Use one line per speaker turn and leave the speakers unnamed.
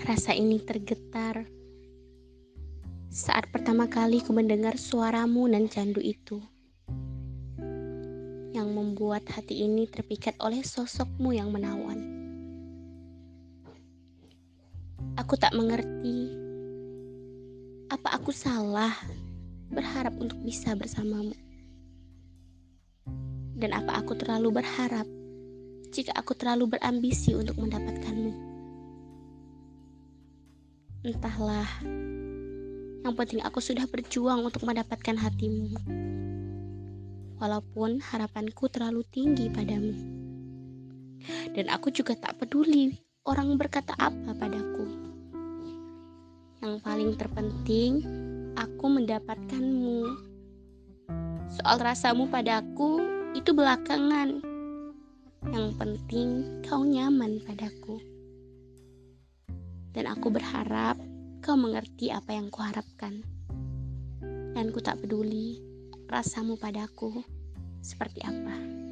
Rasa ini tergetar saat pertama kali ku mendengar suaramu nan candu itu. Yang membuat hati ini terpikat oleh sosokmu yang menawan. Aku tak mengerti apa aku salah berharap untuk bisa bersamamu. Dan apa aku terlalu berharap jika aku terlalu berambisi untuk mendapatkanmu. Entahlah, yang penting aku sudah berjuang untuk mendapatkan hatimu. Walaupun harapanku terlalu tinggi padamu. Dan aku juga tak peduli orang berkata apa padaku. Yang paling terpenting, aku mendapatkanmu. Soal rasamu padaku itu belakangan. Yang penting kau nyaman padaku dan aku berharap kau mengerti apa yang kuharapkan. Dan ku tak peduli rasamu padaku seperti apa.